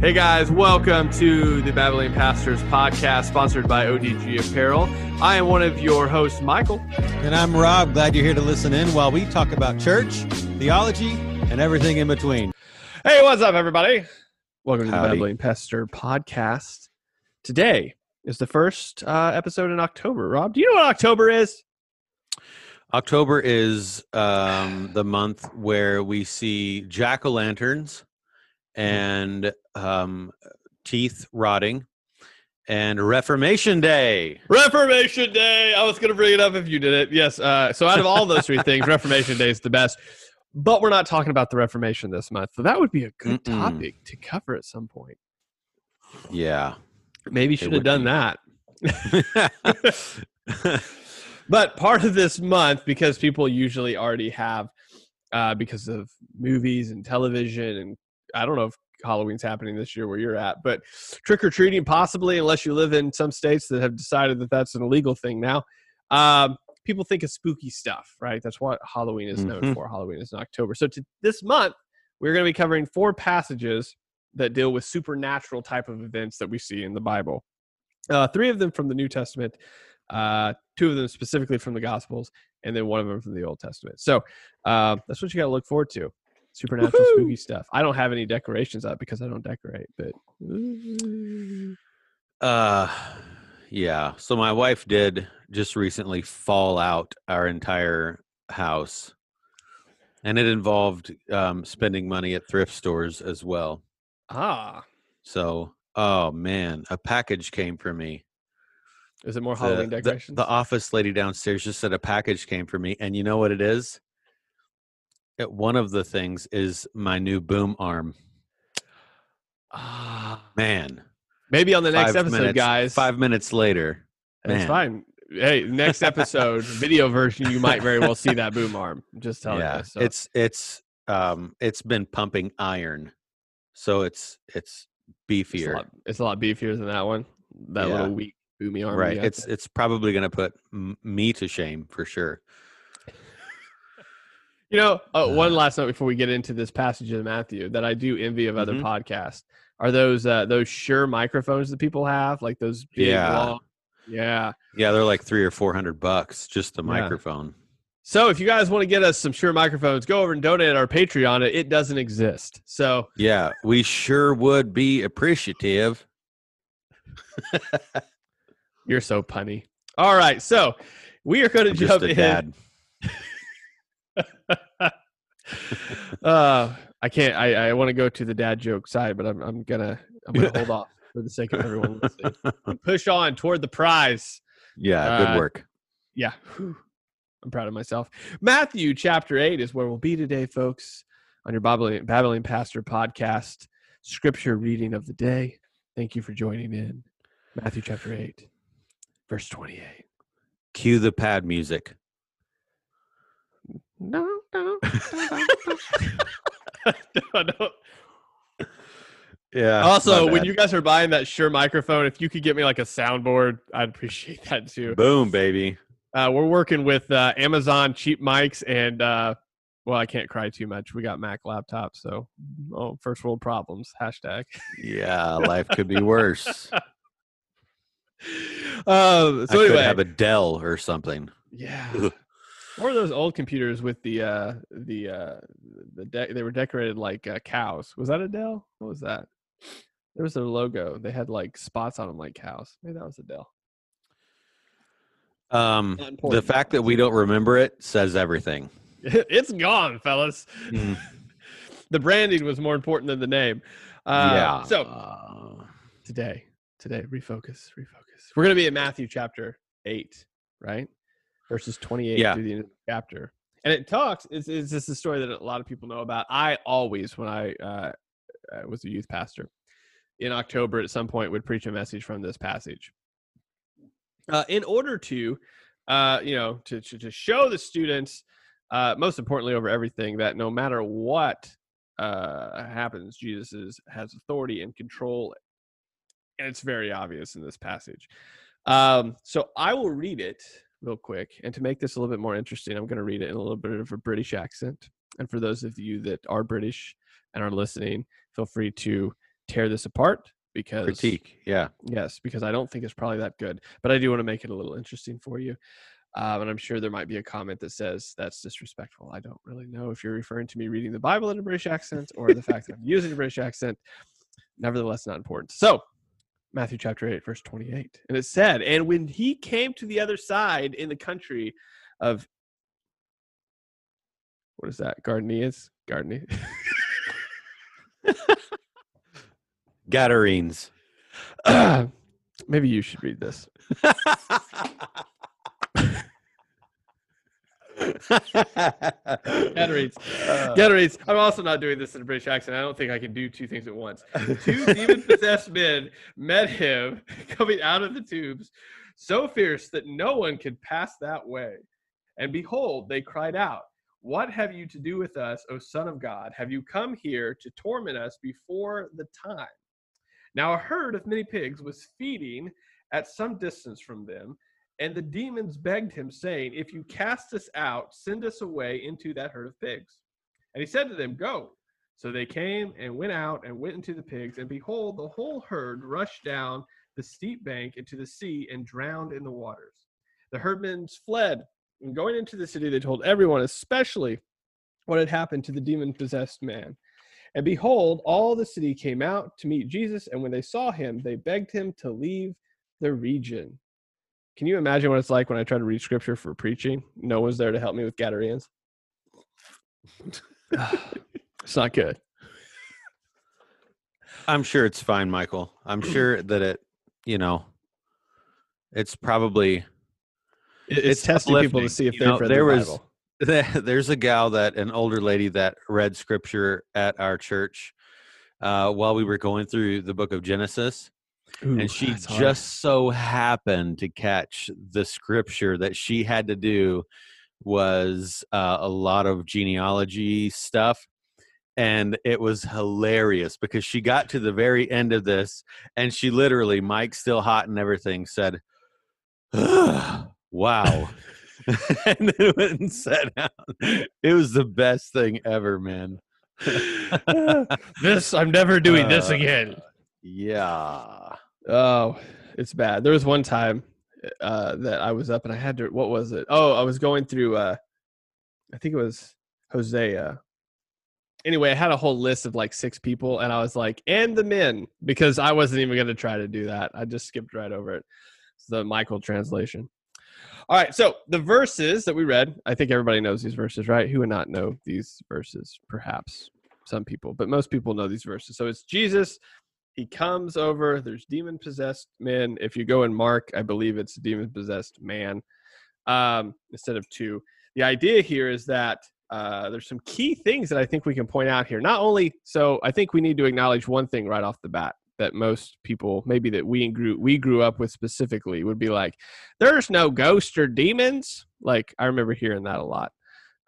Hey guys, welcome to the Babylon Pastors podcast sponsored by ODG Apparel. I am one of your hosts, Michael. And I'm Rob. Glad you're here to listen in while we talk about church, theology, and everything in between. Hey, what's up, everybody? Welcome to the Babylon Pastor podcast. Today is the first uh, episode in October. Rob, do you know what October is? October is um, the month where we see jack o' lanterns and um, teeth rotting and Reformation Day. Reformation Day. I was going to bring it up if you did it. Yes. Uh, so, out of all those three things, Reformation Day is the best. But we're not talking about the Reformation this month. So, that would be a good Mm-mm. topic to cover at some point. Yeah. Maybe should have done be. that. But part of this month, because people usually already have, uh, because of movies and television, and I don't know if Halloween's happening this year where you're at, but trick or treating possibly, unless you live in some states that have decided that that's an illegal thing now. Um, people think of spooky stuff, right? That's what Halloween is known Mhm. for. Halloween is in October. So to this month, we're going to be covering four passages that deal with supernatural type of events that we see in the Bible. Uh, three of them from the New Testament, uh, two of them specifically from the Gospels, and then one of them from the Old Testament. So uh, that's what you got to look forward to. Supernatural, Woohoo! spooky stuff. I don't have any decorations up because I don't decorate, but Uh, yeah. So my wife did just recently fall out our entire house, and it involved um, spending money at thrift stores as well. ah, So, oh man, a package came for me. is it more The- Halloween the, decorations? the office lady downstairs just said a package came for me, and you know what it is? One of the things is my new boom arm. ah, Man, maybe on the next five episode, minutes, guys. Five minutes later, It's man. fine. Hey, next episode, video version, you might very well see that boom arm. I'm just telling yeah, you. So. it's it's um it's been pumping iron, so it's it's It's a, beefier. lot, it's a lot beefier than that one. That Yeah. little weak boomy arm. right. It's there. it's probably gonna put m- me to shame for sure. You know uh, one last note before we get into this passage of Matthew that I do envy of other Mhm. podcasts are those uh, those Shure microphones that people have like those big Yeah. long. Yeah. Yeah, they're like three or four hundred bucks just the Yeah. microphone. So if you guys want to get us some Shure microphones, go over and donate our Patreon. It, doesn't exist. So Yeah, we sure would be appreciative. you're so punny. All right. So we are going to I'm jump in. dad. uh, I can't. I, I want to go to the dad joke side, but I'm I'm gonna I'm gonna hold off for the sake of everyone listening. Push on toward the prize. Yeah, good Uh, work. Yeah, whew. I'm proud of myself. Matthew chapter eight is where we'll be today, folks, on your Babylon, Babylon Pastor podcast, scripture reading of the day. Thank you for joining in. Matthew chapter eight, verse twenty-eight. Cue the pad music. No, no, no, no, no. Yeah. Also, when you guys are buying that Shure microphone, if you could get me like a soundboard, I'd appreciate that too. boom, baby. Uh, we're working with uh, Amazon cheap mics, and uh, well, I can't cry too much. We got Mac laptops, so oh, first world problems. Hashtag. Yeah, life could be worse. um, I so could anyway, have a Dell or something. yeah. Ugh. Or those old computers with the uh, the uh, the de- they were decorated like uh, cows. Was that a Dell? What was that? There was their logo. They had like spots on them like cows. Maybe that was a Dell. Um, the fact that we don't remember it says everything. it's gone, fellas. Mm. the branding was more important than the name. Uh, yeah. So Uh, today, today, refocus, refocus. We're going to be in Matthew chapter eight, right? Verses twenty-eight Yeah. through the end of the chapter, and it talks. It's, it's just a story that a lot of people know about. I always, when I uh, uh, was a youth pastor, in October at some point would preach a message from this passage. Uh, in order to, uh, you know, to, to to show the students, uh, most importantly over everything, that no matter what uh, happens, Jesus is, has authority and control, and it's very obvious in this passage. Um, so I will read it real quick, and to make this a little bit more interesting, I'm going to read it in a little bit of a British accent. And for those of you that are British and are listening, feel free to tear this apart because Critique. Yeah. Yes, because I don't think it's probably that good, but I do want to make it a little interesting for you. Um, and I'm sure there might be a comment that says that's disrespectful. I don't really know if you're referring to me reading the Bible in a British accent or the fact that I'm using a British accent. Nevertheless, not important. So, Matthew chapter 8, verse 28. And it said, And when he came to the other side in the country of what is that? Gardenias? Gardenia. Gadarenes. Maybe you should read this. Gadarenes. Uh, Gadarenes. I'm also not doing this in a British accent. I don't think I can do two things at once. Two demon possessed men met him coming out of the tubes, so fierce that no one could pass that way. And behold, they cried out, What have you to do with us, O Son of God? Have you come here to torment us before the time? Now a herd of many pigs was feeding at some distance from them. And the demons begged him, saying, If you cast us out, send us away into that herd of pigs. And he said to them, Go. So they came and went out and went into the pigs. And behold, the whole herd rushed down the steep bank into the sea and drowned in the waters. The herdmen fled. And going into the city, they told everyone, especially what had happened to the demon possessed man. And behold, all the city came out to meet Jesus. And when they saw him, they begged him to leave the region. Can you imagine what it's like when I try to read scripture for preaching? No one's there to help me with Gadareans. it's not good. I'm sure it's fine, Michael. I'm sure that it, you know, it's probably It's, It's testing people to see if You they've know, read there the was- Bible. there's a gal that an older lady that read scripture at our church uh, while we were going through the book of Genesis, Ooh, and she that's hard. just so happened to catch the scripture that she had to do was uh, a lot of genealogy stuff and it was hilarious because she got to the very end of this and she literally mike's still hot and everything said wow and then went and sat down it was the best thing ever man this I'm never doing this Uh, again. Yeah Oh, it's bad. There was one time uh, that I was up and I had to. What was it? Oh, I was going through. Uh, I think it was Hosea. Anyway, I had a whole list of like six people, and I was like, "and the men," because I wasn't even going to try to do that. I just skipped right over it. It's the Michael translation. All right, so the verses that we read, I think everybody knows these verses, right? Who would not know these verses? Perhaps some people, but most people know these verses. So it's Jesus he comes over there's demon possessed men if you go in mark i believe it's demon possessed man um, instead of two. The idea here is that uh, there's some key things that i think we can point out here. Not only so i think we need to acknowledge one thing right off the bat that most people maybe that we grew we grew up with specifically would be like there's no ghosts or demons. Like i remember hearing that a lot.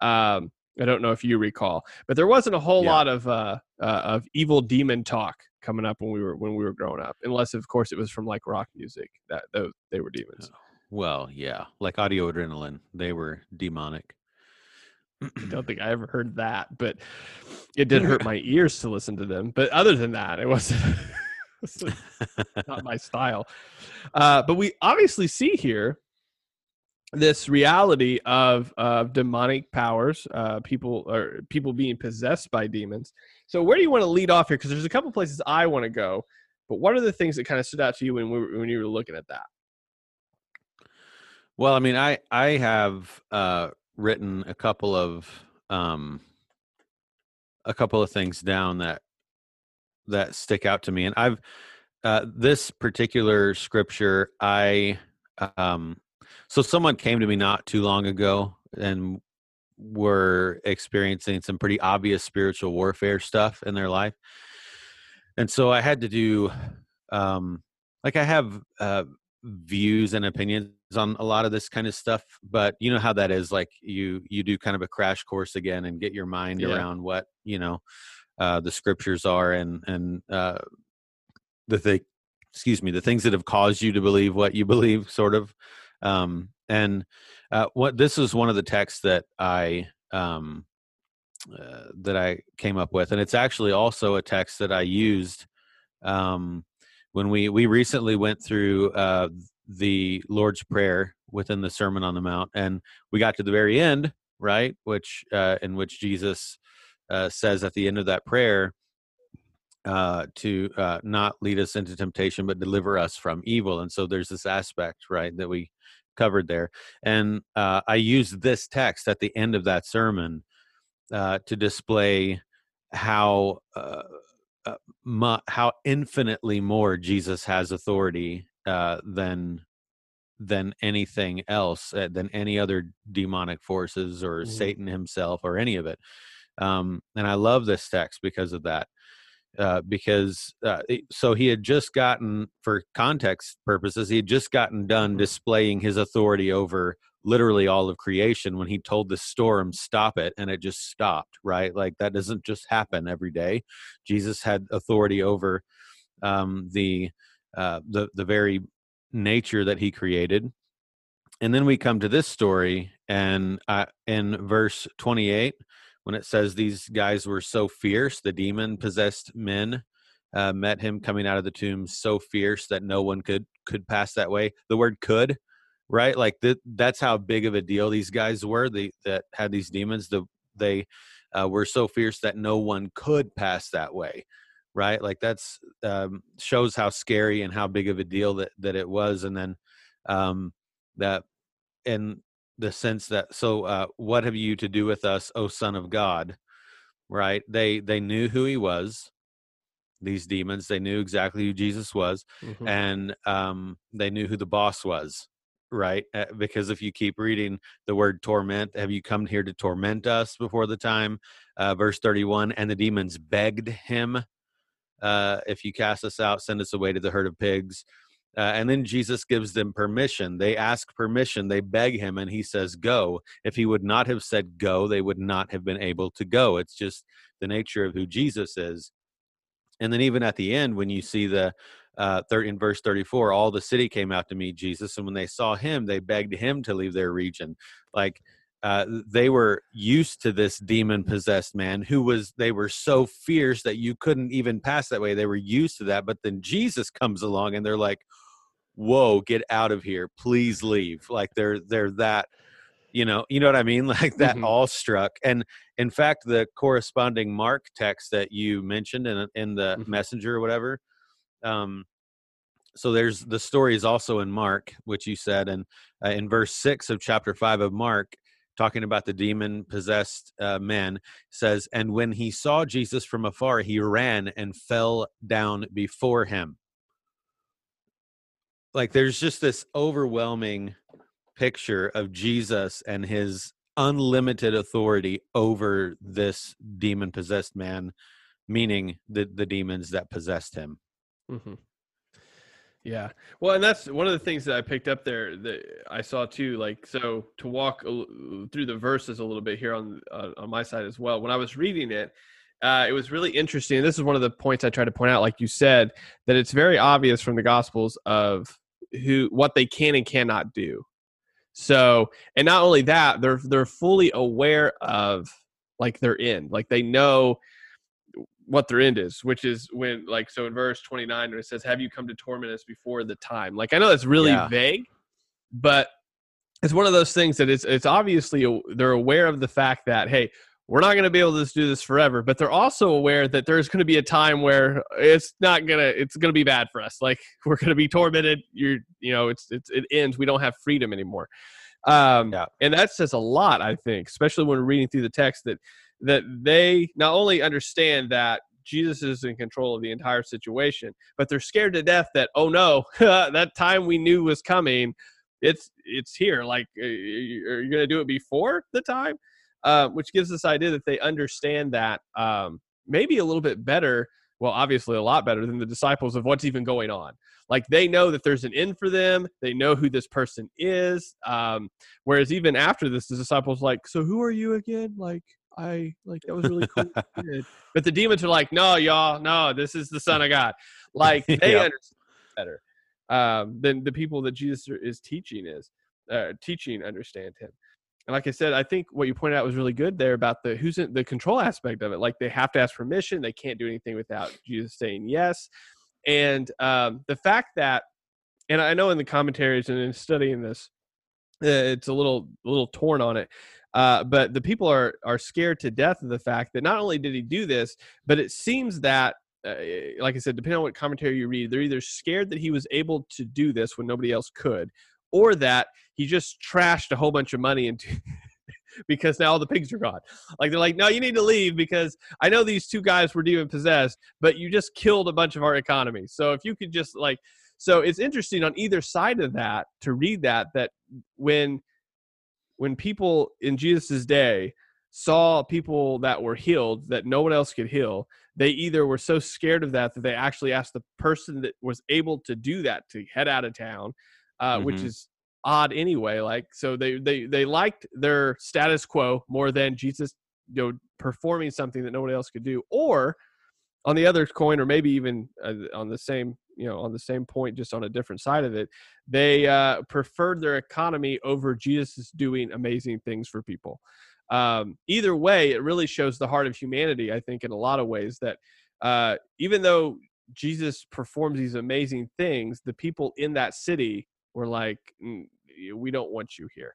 Um, i don't know if you recall but there wasn't a whole Yeah. lot of uh, uh, of evil demon talk coming up when we were when we were growing up unless of course it was from like rock music that those they were demons. Well yeah like audio adrenaline they were demonic. I don't think i ever heard that but it did hurt my ears to listen to them but other than that it wasn't, it wasn't not my style. Uh, but we obviously see here this reality of of demonic powers uh people or people being possessed by demons so where do you want to lead off here because there's a couple places i want to go but what are the things that kind of stood out to you when we were, when you were looking at that Well, I mean, I I have uh, written a couple of um, a couple of things down that that stick out to me, and I've uh, this particular scripture. I um, so someone came to me not too long ago and were experiencing some pretty obvious spiritual warfare stuff in their life, and so I had to do um, like I have uh, views and opinions on a lot of this kind of stuff but you know how that is like you you do kind of a crash course again and get your mind Yeah. around what you know uh the scriptures are and and uh the thing excuse me the things that have caused you to believe what you believe sort of um and uh what this is one of the texts that i um uh, that i came up with and it's actually also a text that i used um, when we we recently went through uh, the Lord's Prayer within the Sermon on the Mount, and we got to the very end, right, which uh, in which Jesus uh, says at the end of that prayer uh, to uh, not lead us into temptation, but deliver us from evil. And so there's this aspect, right, that we covered there. And uh, I used this text at the end of that sermon uh, to display how uh, uh, mu- how infinitely more Jesus has authority uh, than than anything else, uh, than any other demonic forces or Mhm. Satan himself or any of it. Um, and I love this text because of that. Uh, because uh, so he had just gotten, for context purposes, he had just gotten done Mhm. displaying his authority over literally all of creation when he told the storm stop it and it just stopped right? Like that doesn't just happen every day. Jesus had authority over um, the uh, the the very nature that he created. And then we come to this story and uh, in verse 28 when it says these guys were so fierce the demon possessed men uh, met him coming out of the tomb so fierce that no one could could pass that way. The word could right? Like th- that's how big of a deal these guys were they that had these demons the they uh, were so fierce that no one could pass that way right? Like that's um, shows how scary and how big of a deal that that it was. And then um that in the sense that so uh what have you to do with us o son of god? Right? They they knew who he was these demons. They knew exactly who jesus was Mhm. and um, they knew who the boss was right? Uh, because if you keep reading the word torment have you come here to torment us before the time? Uh, verse 31 and the demons begged him uh, if you cast us out send us away to the herd of pigs uh, and then jesus gives them permission. They ask permission. They beg him and he says go. If he would not have said go they would not have been able to go. It's just the nature of who jesus is. And then even at the end when you see the uh, thir- in verse 34 all the city came out to meet jesus and when they saw him they begged him to leave their region. Like uh, they were used to this demon possessed man who was they were so fierce that you couldn't even pass that way. They were used to that but then jesus comes along and they're like whoa get out of here please leave like they're they're that you know you know what i mean like that Mhm. awestruck and in fact the corresponding mark text that you mentioned in in the Mhm. messenger or whatever um so there's the story is also in mark which you said and uh, in verse 6 of chapter 5 of mark talking about the demon possessed uh, man says and when he saw jesus from afar he ran and fell down before him like there's just this overwhelming picture of jesus and his unlimited authority over this demon possessed man meaning the the demons that possessed him Mm-hmm. Yeah. Well, and that's one of the things that I picked up there that I saw too. Like, so to walk through the verses a little bit here on uh, on my side as well. When I was reading it, uh, it was really interesting. And this is one of the points I try to point out. Like you said, that it's very obvious from the Gospels of who what they can and cannot do. So, and not only that, they're they're fully aware of like their end. Like they know what their end is, which is when, like, so in verse 29, when it says, Have you come to torment us before the time? Like, I know that's really Yeah. vague, but it's one of those things that it's, it's obviously they're aware of the fact that, hey, we're not going to be able to do this forever, but they're also aware that there's going to be a time where it's not going to, it's going to be bad for us. Like, we're going to be tormented. You're, you know, it's, it's, it ends. We don't have freedom anymore. Um, Yeah. and that says a lot, I think, especially when reading through the text that that they not only understand that Jesus is in control of the entire situation, but they're scared to death that oh no, that time we knew was coming, it's it's here. Like, you- are you going to do it before the time? Uh, which gives this idea that they understand that um, maybe a little bit better. Well, obviously a lot better than the disciples of what's even going on. Like they know that there's an end for them. They know who this person is. Um, whereas even after this, the disciples like, so who are you again? Like I like that was really cool. But the demons are like, no, y'all, no, this is the Son of God. Like they Yeah. understand better um, than the people that Jesus is teaching is uh, teaching understand Him. And like I said, I think what you pointed out was really good there about the who's in the control aspect of it. Like they have to ask permission; they can't do anything without Jesus saying yes. And um, the fact that, and I know in the commentaries and in studying this, uh, it's a little a little torn on it. Uh, but the people are are scared to death of the fact that not only did he do this, but it seems that, uh, like I said, depending on what commentary you read, they're either scared that he was able to do this when nobody else could, or that he just trashed a whole bunch of money into. because now all the pigs are gone. Like they're like, no, you need to leave because I know these two guys were demon possessed, but you just killed a bunch of our economy. So if you could just like, so it's interesting on either side of that to read that that when when people in Jesus's day saw people that were healed that no one else could heal, they either were so scared of that that they actually asked the person that was able to do that to head out of town, uh, mm-hmm. which is odd anyway. Like so, they they they liked their status quo more than Jesus, you know, performing something that nobody else could do, or on the other coin, or maybe even uh, on the same you know on the same point just on a different side of it they uh, preferred their economy over jesus doing amazing things for people um, either way it really shows the heart of humanity i think in a lot of ways that uh, even though jesus performs these amazing things the people in that city were like mm, we don't want you here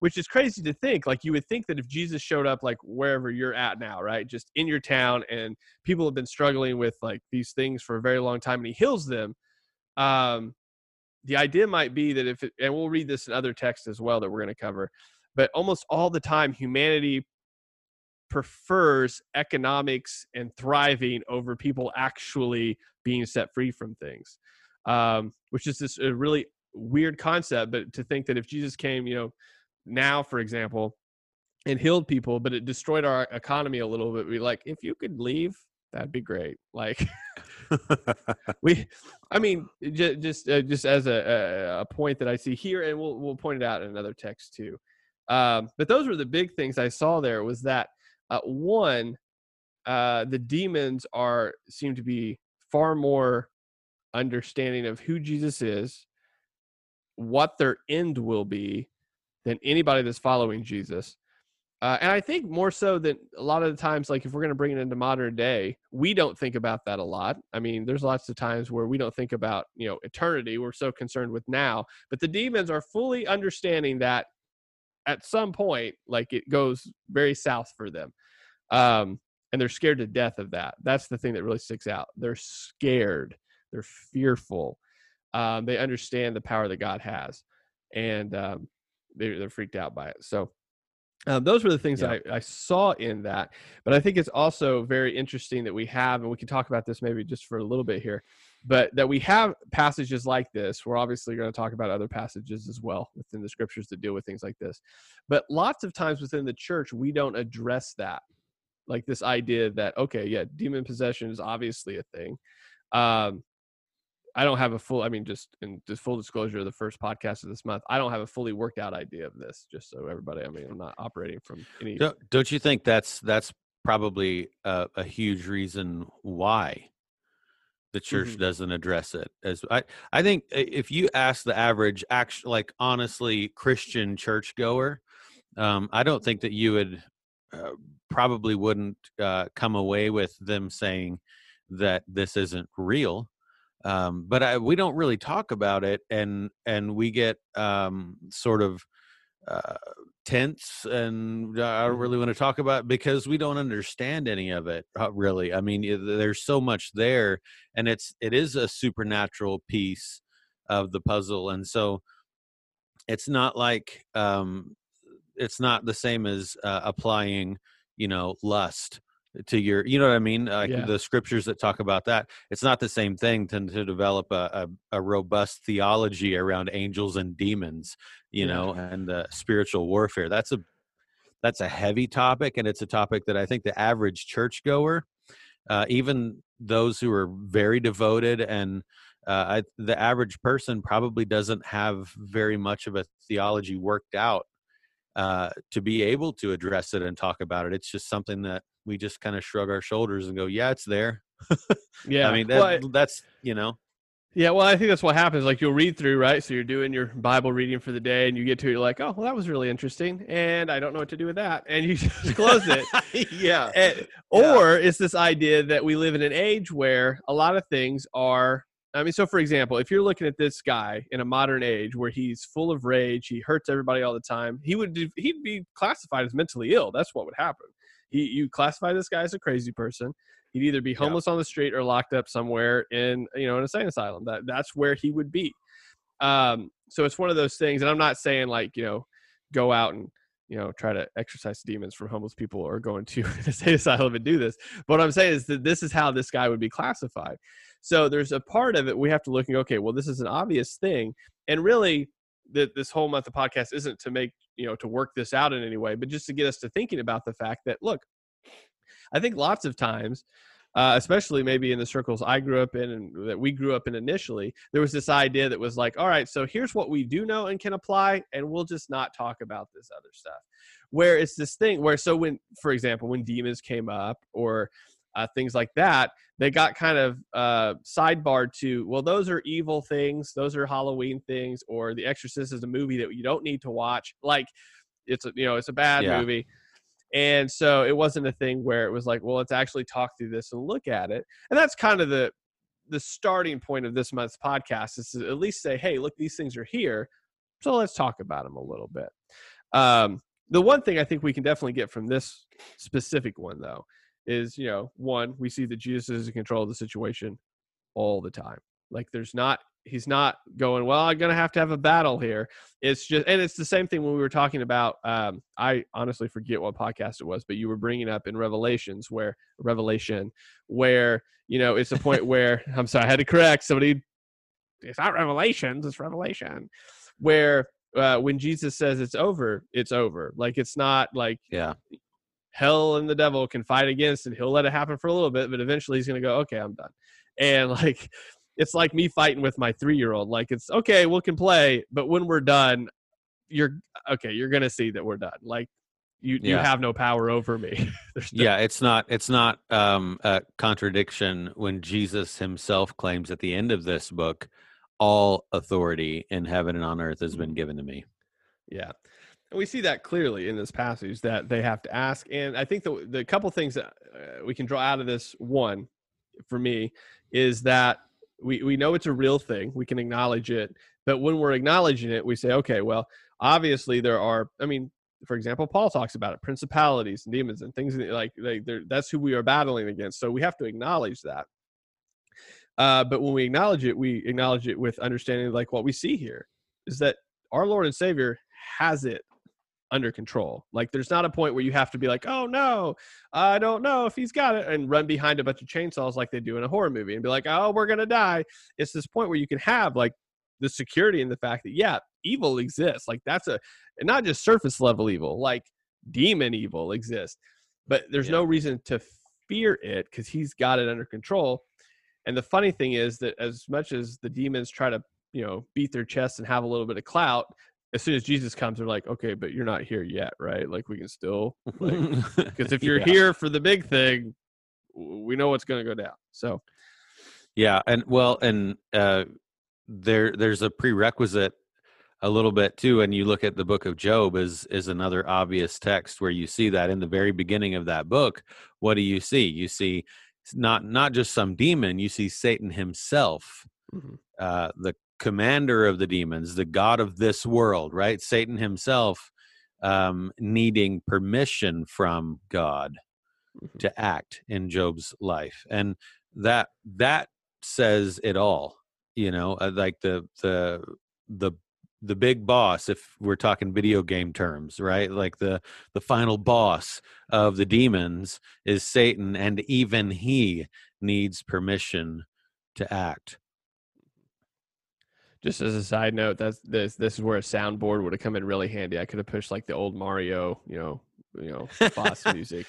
which is crazy to think. Like you would think that if Jesus showed up like wherever you're at now, right, just in your town, and people have been struggling with like these things for a very long time, and he heals them. Um, the idea might be that if, it, and we'll read this in other texts as well that we're going to cover, but almost all the time humanity prefers economics and thriving over people actually being set free from things, um, which is this really weird concept. But to think that if Jesus came, you know now, for example, and healed people, but it destroyed our economy a little bit. We like, if you could leave, that'd be great. Like, we, I mean, just just, uh, just as a, a, point that I see here, and we'll we'll point it out in another text too. Um, but those were the big things I saw there. Was that uh, one, uh, the demons are seem to be far more understanding of who Jesus is, what their end will be, than anybody that's following Jesus. Uh, and I think more so than a lot of the times, like if we're going to bring it into modern day, we don't think about that a lot. I mean, there's lots of times where we don't think about, you know, eternity. We're so concerned with now. But the demons are fully understanding that at some point, like it goes very south for them. Um, and they're scared to death of that. That's the thing that really sticks out. They're scared, they're fearful. Um, they understand the power that God has. And um, they're, they're freaked out by it. So um, those were the things yeah. that I, I, saw in that. But I think it's also very interesting that we have, and we can talk about this maybe just for a little bit here, but that we have passages like this. We're obviously going to talk about other passages as well within the scriptures that deal with things like this. But lots of times within the church, we don't address that. Like this idea that, okay, yeah, demon possession is obviously a thing. Um, I don't have a full. I mean, just in just full disclosure, of the first podcast of this month, I don't have a fully worked out idea of this. Just so everybody, I mean, I'm not operating from any. Don't, don't you think that's that's probably a, a huge reason why the church mm-hmm. doesn't address it? As I, I think if you ask the average, actually, like honestly, Christian churchgoer, um, I don't think that you would uh, probably wouldn't uh, come away with them saying that this isn't real um, but I, we don't really talk about it and and we get um, sort of uh, tense and i don't mm-hmm. really want to talk about because we don't understand any of it uh, really i mean there's so much there and it's it is a supernatural piece of the puzzle and so it's not like um it's not the same as uh, applying you know lust to your you know what i mean like yeah. the scriptures that talk about that it's not the same thing to, to develop a, a, a robust theology around angels and demons you yeah. know and uh, spiritual warfare that's a that's a heavy topic and it's a topic that i think the average churchgoer uh, even those who are very devoted and uh, I, the average person probably doesn't have very much of a theology worked out uh, to be able to address it and talk about it. It's just something that we just kind of shrug our shoulders and go, "Yeah, it's there." yeah, I mean, that, well, that's you know. Yeah, well, I think that's what happens. Like you'll read through, right? So you're doing your Bible reading for the day, and you get to it, you're like, oh, well, that was really interesting, and I don't know what to do with that, and you just close it. yeah. Eh, and- or it's this idea that we live in an age where a lot of things are. I mean, so for example, if you're looking at this guy in a modern age where he's full of rage, he hurts everybody all the time, he would he'd be classified as mentally ill. That's what would happen. He you classify this guy as a crazy person. He'd either be homeless on the street or locked up somewhere in you know an insane asylum. That that's where he would be. Um, so it's one of those things, and I'm not saying like you know go out and you know try to exercise demons from homeless people or go into an insane asylum and do this. But what I'm saying is that this is how this guy would be classified. So there's a part of it we have to look and go, okay, well this is an obvious thing, and really that this whole month of podcast isn't to make you know to work this out in any way, but just to get us to thinking about the fact that look, I think lots of times, uh, especially maybe in the circles I grew up in and that we grew up in initially, there was this idea that was like, all right, so here's what we do know and can apply, and we'll just not talk about this other stuff. Where it's this thing where, so when, for example, when demons came up or uh, things like that, they got kind of uh, sidebarred to, well, those are evil things, those are Halloween things, or The Exorcist is a movie that you don't need to watch. Like, it's a, you know, it's a bad Yeah. movie. And so it wasn't a thing where it was like, well, let's actually talk through this and look at it. And that's kind of the the starting point of this month's podcast is to at least say, hey, look, these things are here. So let's talk about them a little bit. Um, the one thing I think we can definitely get from this specific one, though, is you know, one, we see that Jesus is in control of the situation all the time. Like there's not he's not going, well, I'm gonna have to have a battle here. It's just and it's the same thing when we were talking about um I honestly forget what podcast it was, but you were bringing up in Revelations where Revelation where you know it's a point where I'm sorry, I had to correct somebody it's not revelations, it's revelation. Where uh, when Jesus says it's over, it's over. Like it's not like Yeah. Hell and the devil can fight against and he'll let it happen for a little bit but eventually he's going to go okay i'm done. And like it's like me fighting with my three year old like it's okay we can play but when we're done you're okay you're going to see that we're done. Like you you have no power over me. No- Yeah, it's not it's not um, a contradiction when Jesus himself claims at the end of this book, all authority in heaven and on earth has been given to me. Yeah. And we see that clearly in this passage that they have to ask. And I think the, the couple things that uh, we can draw out of this one for me is that we, we know it's a real thing. We can acknowledge it. But when we're acknowledging it, we say, okay, well, obviously there are, I mean, for example, Paul talks about it, principalities and demons and things like, they're- that's who we are battling against. So we have to acknowledge that. Uh, but when we acknowledge it, we acknowledge it with understanding like what we see here is that our Lord and Savior has it under control. Like there's not a point where you have to be like, oh no, I don't know if he's got it, and run behind a bunch of chainsaws like they do in a horror movie and be like, oh, we're gonna die. It's this point where you can have like the security and the fact that yeah, evil exists. Like that's a and not just surface level evil, like demon evil exists. But there's Yeah. no reason to fear it because he's got it under control. And the funny thing is that as much as the demons try to, you know, beat their chests and have a little bit of clout, as soon as Jesus comes, they're like, okay, but you're not here yet, right? Like we can still, because if you're Yeah. here for the big thing, we know what's going to go down. So Yeah, and well, and uh, there there's a prerequisite a little bit too, and you look at the book of Job is is another obvious text where you see that in the very beginning of that book. What do you see? You see not not just some demon, you see Satan himself, mhm. uh, the commander of the demons, the god of this world, right? Satan himself um, needing permission from God Mhm. to act in Job's life, and that that says it all. You know, uh, like the the the the big boss if we're talking video game terms right like the the final boss of the demons is satan and even he needs permission to act just as a side note, that's this this is where a soundboard would have come in really handy. I could have pushed like the old Mario, you know, you know, boss music.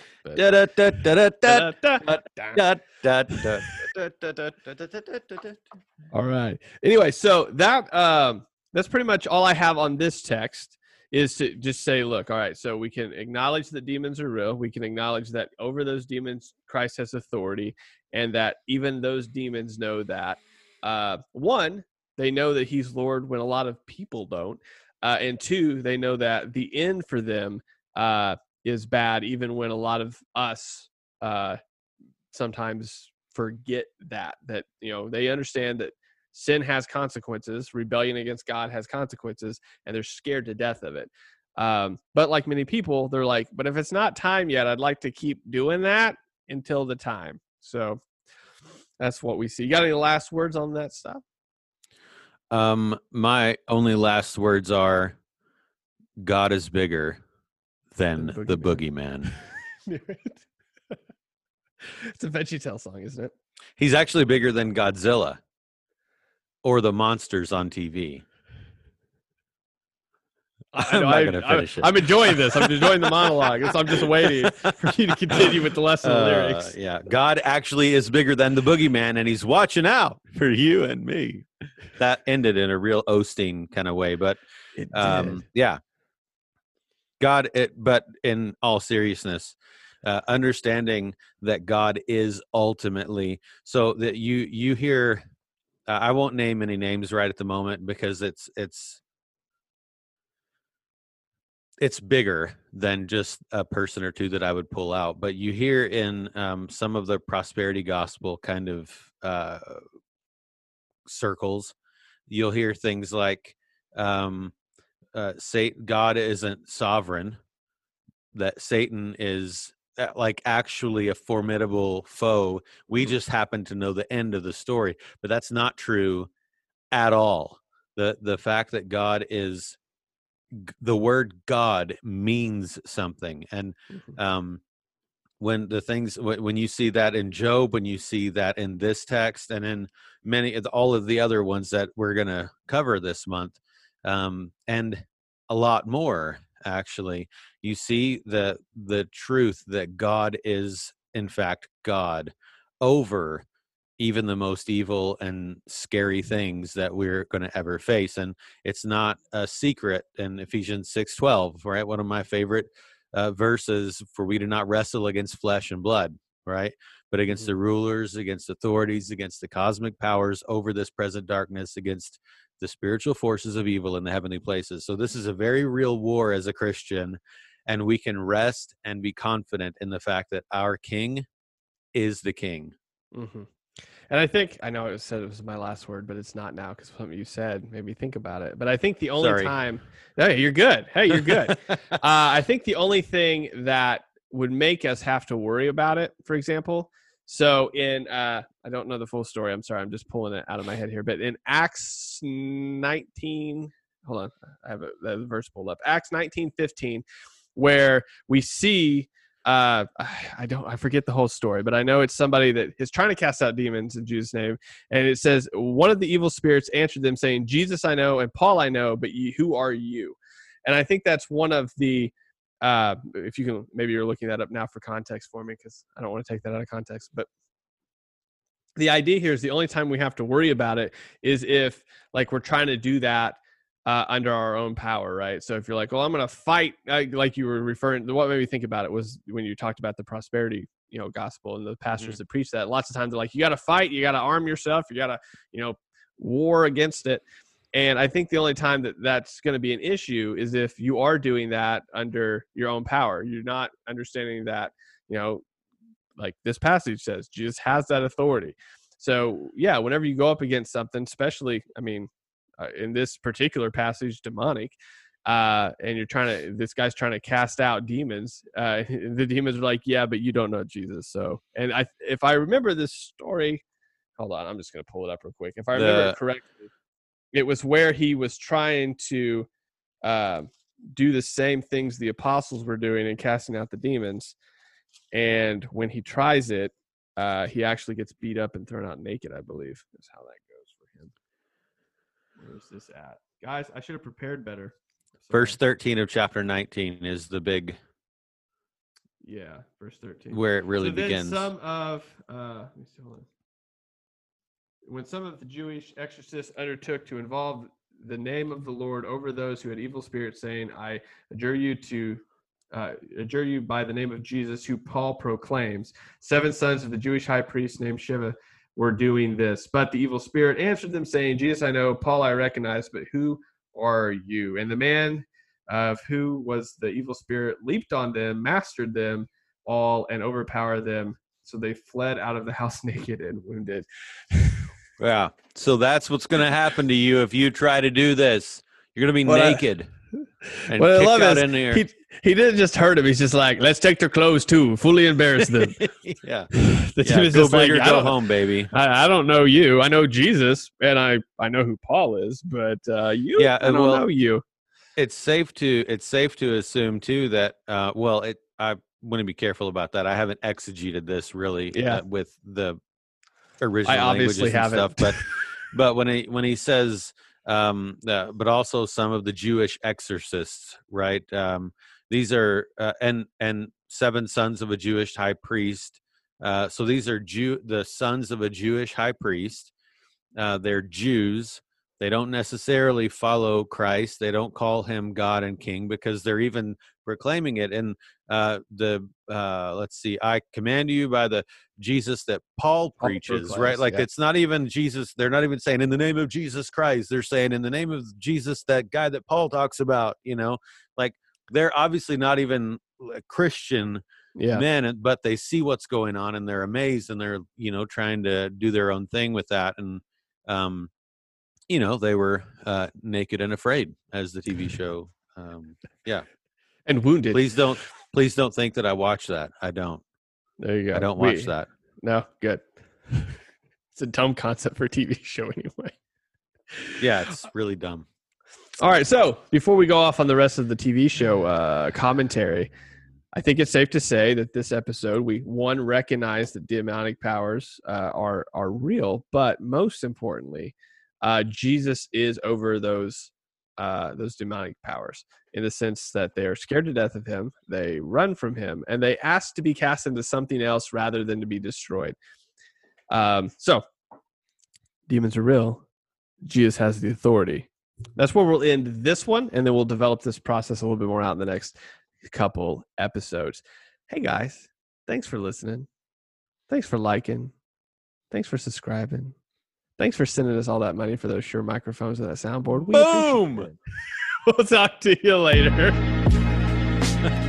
All right. Anyway, so that um that's pretty much all I have on this text is to just say, look, all right, so we can acknowledge that demons are real. We can acknowledge that over those demons, Christ has authority, and that even those demons know that. Uh, one, they know that he's Lord when a lot of people don't, uh, and two, they know that the end for them uh, is bad, even when a lot of us uh, sometimes forget that. That you know they understand that sin has consequences, rebellion against God has consequences, and they're scared to death of it. Um, but like many people, they're like, but if it's not time yet, I'd like to keep doing that until the time. So that's what we see. You got any last words on that stuff? Um, my only last words are God is bigger than The the boogeyman. boogeyman. it's a VeggieTale song, isn't it? He's actually bigger than Godzilla or the monsters on TV. I'm not gonna finish it. I'm enjoying this. I'm enjoying the monologue. So I'm just waiting for you to continue with the lesson Uh, lyrics. yeah, God actually is bigger than the boogeyman, and He's watching out for you and me. That ended in a real Osteen kind of way, but It um, yeah, God. It, but in all seriousness, uh, understanding that God is ultimately so that you you hear. Uh, I won't name any names right at the moment because it's it's it's bigger than just a person or two that I would pull out. But you hear in um, some of the prosperity gospel kind of uh, circles, you'll hear things like um, uh, Satan, God isn't sovereign, that Satan is uh, like actually a formidable foe. We Mhm. just happen to know the end of the story, but that's not true at all. The the fact that God is the word God means something, and Mhm. um, when the things when you see that in Job, when you see that in this text, and in many of all of the other ones that we're going to cover this month, um, and a lot more actually, you see the the truth that God is in fact God over even the most evil and scary things that we're going to ever face and it's not a secret in ephesians 6.12 right? One of my favorite uh, verses for we do not wrestle against flesh and blood right? But against Mhm. the rulers against authorities against the cosmic powers over this present darkness against the spiritual forces of evil in the heavenly places. So this is a very real war as a christian and we can rest and be confident in the fact that our king is the king. Hmm And I think I know it said it was my last word, but it's not now because something you said made me think about it. But I think the only Sorry. time, hey, you're good. Hey, you're good. uh, I think the only thing that would make us have to worry about it, for example, so in uh, I don't know the full story. I'm sorry, I'm just pulling it out of my head here. But in Acts 19, hold on, I have a, the verse pulled up. Acts 19, 15, where we see uh i don't i forget the whole story but i know it's somebody that is trying to cast out demons in jesus name and it says one of the evil spirits answered them saying jesus i know and paul i know but you, who are you and i think that's one of the uh if you can maybe you're looking that up now for context for me because i don't want to take that out of context but the idea here is the only time we have to worry about it is if like we're trying to do that uh, under our own power, right? So if you're like, well, I'm going to fight, like you were referring, what made me think about it was when you talked about the prosperity, you know, gospel and the pastors that preach that. Lots of times they're like, you got to fight, you got to arm yourself, you got to, you know, war against it. And I think the only time that that's going to be an issue is if you are doing that under your own power. You're not understanding that, you know, like this passage says, Jesus has that authority. So yeah, whenever you go up against something, especially, I mean, uh, in this particular passage, demonic, uh, and you're trying to, this guy's trying to cast out demons. Uh, the demons are like, yeah, but you don't know Jesus. So, and I, if I remember this story, hold on, I'm just going to pull it up real quick. If I remember The- it correctly, it was where he was trying to uh, do the same things the apostles were doing and casting out the demons. And when he tries it, uh, he actually gets beat up and thrown out naked, I believe, is how that goes for him. Where's this at? Guys, I should have prepared better. Verse 13 of chapter 19 is the big Yeah, verse 13. where it really so begins. some of uh, let me see, hold on. when some of the Jewish exorcists undertook to involve the name of the Lord over those who had evil spirits, saying, "I adjure you to." Uh, adjure you by the name of Jesus, who Paul proclaims. Seven sons of the Jewish high priest named Sceva were doing this. But the evil spirit answered them, saying, Jesus, I know, Paul, I recognize, but who are you? And the man of who was the evil spirit leaped on them, mastered them all, and overpowered them. So they fled out of the house naked and wounded. Yeah. So that's what's going to happen to you if you try to do this. You're going to be What I- naked and what I love is he, he didn't just hurt him. He's just like, let's take their clothes too, fully embarrass them. yeah. the yeah. is Go just like, or go home, baby. I, I don't know you. I know Jesus, and I I know who Paul is, but uh, you, Yeah, I and don't well- know you. It's safe to it's safe to assume too that uh, well, it I want to be careful about that. I haven't exegeted this really Yeah. uh, with the original I obviously languages and haven't. stuff, but but when he when he says um uh, but also some of the jewish exorcists right? Um these are uh, and and seven sons of a jewish high priest uh so these are jew the sons of a jewish high priest uh they're jews they don't necessarily follow christ they don't call him god and king because they're even proclaiming it and uh the uh let's see i command you by the jesus that paul Paul preaches proclaims, right like yeah. it's not even jesus they're not even saying in the name of jesus christ they're saying in the name of jesus that guy that paul talks about you know? Like they're obviously not even christian Yeah, men but they see what's going on and they're amazed and they're you know trying to do their own thing with that and um you know they were uh naked and afraid as the tv show um yeah and wounded. please don't please don't think that i watch that i don't There you go. i don't We- watch that No, good. it's a dumb concept for a TV show anyway. yeah it's really dumb All right, so before we go off on the rest of the TV show uh, commentary, I think it's safe to say that this episode we one recognize that demonic powers uh, are are real, but most importantly, uh, Jesus is over those uh, those demonic powers in the sense that they are scared to death of him, they run from him, and they ask to be cast into something else rather than to be destroyed. Um, so demons are real. Jesus has the authority that's where we'll end this one and then we'll develop this process a little bit more out in the next couple episodes hey guys thanks for listening thanks for liking thanks for subscribing Thanks for sending us all that money for those Shure microphones and that soundboard. We Boom! we'll talk to you later.